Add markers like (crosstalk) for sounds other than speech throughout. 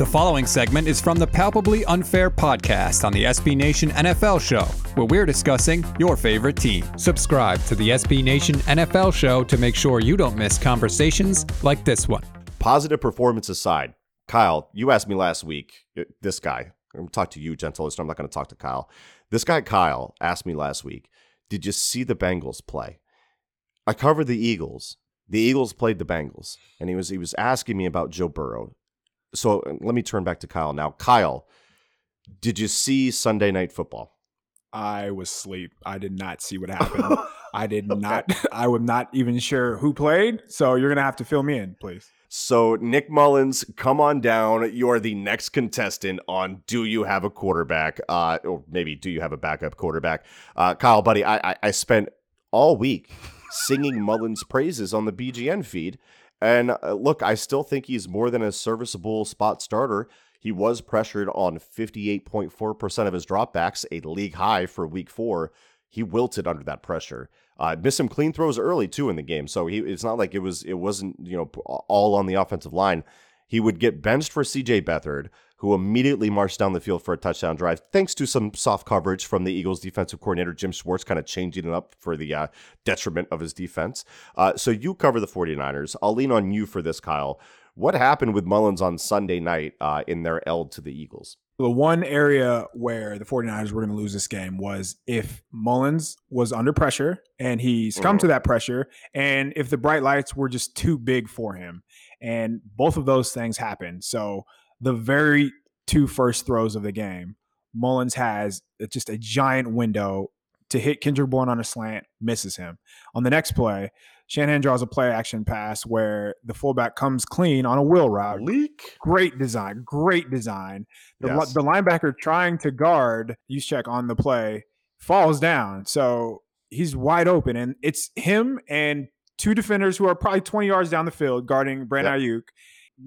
The following segment is from the Palpably Unfair podcast on the SB Nation NFL show, where we're discussing your favorite team. Subscribe to the SB Nation NFL show to make sure you don't miss conversations like this one. Positive performance aside, Kyle, you asked me last week, uh, this guy, I'm going to talk to you, gentle listener. I'm not going to talk to Kyle. This guy, Kyle, asked me last week, did you see the Bengals play? I covered the Eagles. The Eagles played the Bengals, and he was he was asking me about Joe Burrow so let me turn back to Kyle now. Kyle, did you see Sunday Night Football? I was asleep. I did not see what (laughs) happened. I did okay. not. I was not even sure who played. So you're gonna have to fill me in, please. So Nick Mullens, come on down. You are the next contestant on Do You Have a Quarterback? Uh, or maybe Do You Have a Backup Quarterback? Uh, Kyle, buddy, I, I, I spent all week singing Mullens praises on the BGN feed. And uh, look, I still think he's more than a serviceable spot starter. He was pressured on 58.4% of his dropbacks, a league high for week four. He wilted under that pressure. Uh, missed some clean throws early too in the game, so he it's not like it was it wasn't you know all on the offensive line. He would get benched for C.J. Beathard, who immediately marched down the field for a touchdown drive, thanks to some soft coverage from the Eagles' defensive coordinator, Jim Schwartz, kind of changing it up for the uh, detriment of his defense. Uh, so you cover the 49ers. I'll lean on you for this, Kyle. What happened with Mullens on Sunday night uh, in their L to the Eagles? The one area where the 49ers were going to lose this game was if Mullens was under pressure and he succumbed mm. to that pressure, and if the bright lights were just too big for him. And both of those things happened. So the very two first throws of the game, Mullens has just a giant window to hit Kendrick Bourne on a slant, misses him. On the next play, Shanahan draws a play action pass where the fullback comes clean on a wheel route. Leak. Great design. Great design. The, yes. the linebacker trying to guard check on the play falls down. So he's wide open. And it's him and two defenders who are probably 20 yards down the field guarding Brandon yep. Aiyuk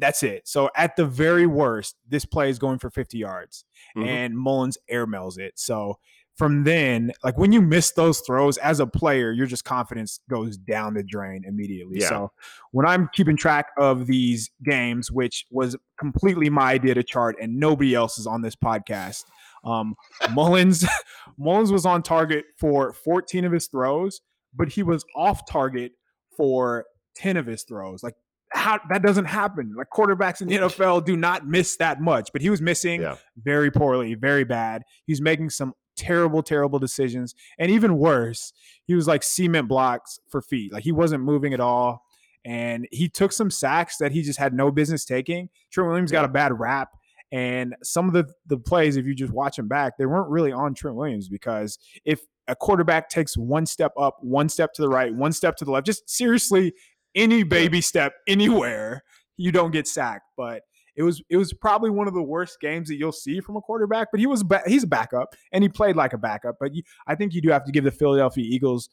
that's it. So at the very worst, this play is going for 50 yards mm-hmm. and Mullens airmails it. So from then, like when you miss those throws as a player, your just confidence goes down the drain immediately. Yeah. So when I'm keeping track of these games, which was completely my idea to chart and nobody else is on this podcast, um, (laughs) Mullens (laughs) Mullens was on target for 14 of his throws, but he was off target for 10 of his throws. Like how that doesn't happen. Like quarterbacks in the NFL do not miss that much, but he was missing yeah. very poorly, very bad. He's making some terrible, terrible decisions, and even worse, he was like cement blocks for feet. Like he wasn't moving at all, and he took some sacks that he just had no business taking. Trent Williams yeah. got a bad rap. And some of the, the plays, if you just watch them back, they weren't really on Trent Williams because if a quarterback takes one step up, one step to the right, one step to the left, just seriously any baby step (laughs) anywhere, you don't get sacked. But it was it was probably one of the worst games that you'll see from a quarterback. But he was ba- he's a backup and he played like a backup. But you, I think you do have to give the Philadelphia Eagles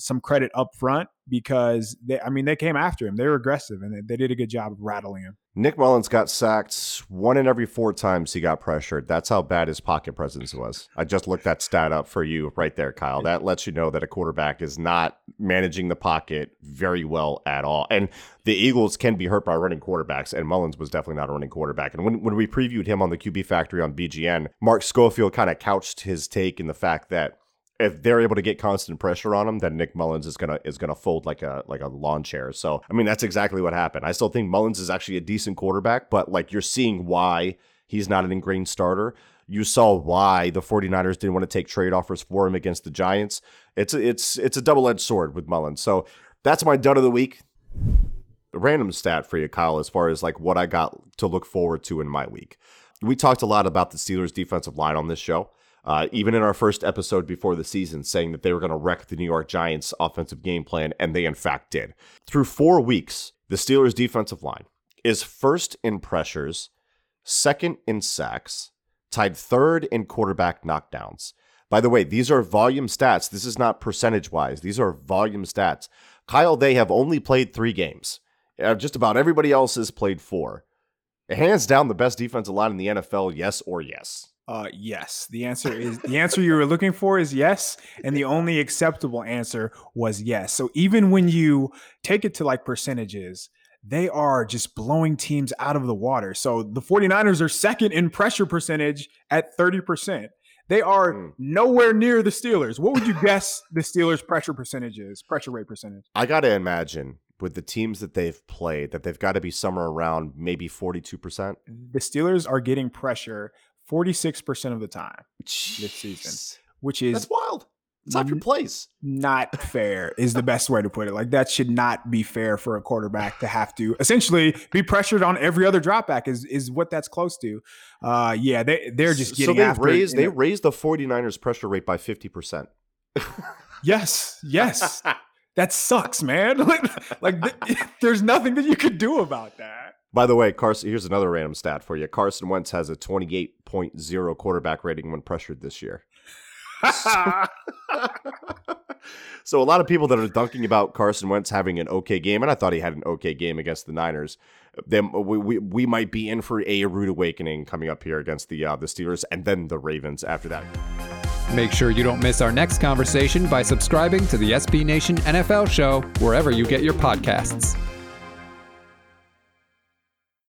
some credit up front because they, I mean, they came after him. They were aggressive and they, they did a good job of rattling him. Nick Mullens got sacked one in every four times he got pressured. That's how bad his pocket presence was. I just looked that stat up for you right there, Kyle. That lets you know that a quarterback is not managing the pocket very well at all. And the Eagles can be hurt by running quarterbacks, and Mullens was definitely not a running quarterback. And when, when we previewed him on the QB Factory on BGN, Mark Schofield kind of couched his take in the fact that if they're able to get constant pressure on him, then Nick Mullens is gonna is gonna fold like a like a lawn chair. So I mean that's exactly what happened. I still think Mullens is actually a decent quarterback, but like you're seeing why he's not an ingrained starter. You saw why the 49ers didn't want to take trade offers for him against the Giants. It's a, it's it's a double-edged sword with Mullens. So that's my dud of the week. Random stat for you, Kyle, as far as like what I got to look forward to in my week. We talked a lot about the Steelers defensive line on this show uh, even in our first episode before the season, saying that they were going to wreck the New York Giants' offensive game plan, and they in fact did. Through four weeks, the Steelers' defensive line is first in pressures, second in sacks, tied third in quarterback knockdowns. By the way, these are volume stats. This is not percentage wise. These are volume stats. Kyle, they have only played three games. Uh, just about everybody else has played four. Hands down, the best defensive line in the NFL. Yes or yes. Uh, yes. The answer is the answer you were looking for is yes, and the only acceptable answer was yes. So even when you take it to like percentages, they are just blowing teams out of the water. So the 49ers are second in pressure percentage at 30%. They are mm. nowhere near the Steelers. What would you guess the Steelers' pressure percentage is? Pressure rate percentage? I got to imagine with the teams that they've played that they've got to be somewhere around maybe 42%. The Steelers are getting pressure 46% of the time Jeez. this season, which is That's wild. It's not your place. Not fair is the best way to put it. Like that should not be fair for a quarterback to have to essentially be pressured on every other dropback is is what that's close to. Uh yeah, they they're just getting so they after raised they raised the 49ers pressure rate by 50%. (laughs) yes, yes. that sucks, man. like, (laughs) like th- (laughs) there's nothing that you could do about that. By the way, Carson, here's another random stat for you. Carson Wentz has a 28.0 quarterback rating when pressured this year. so, (laughs) so, a lot of people that are dunking about Carson Wentz having an okay game, and I thought he had an okay game against the Niners. Then we, we, we might be in for a rude awakening coming up here against the uh, the Steelers and then the Ravens after that. Make sure you don't miss our next conversation by subscribing to the SB Nation NFL show wherever you get your podcasts.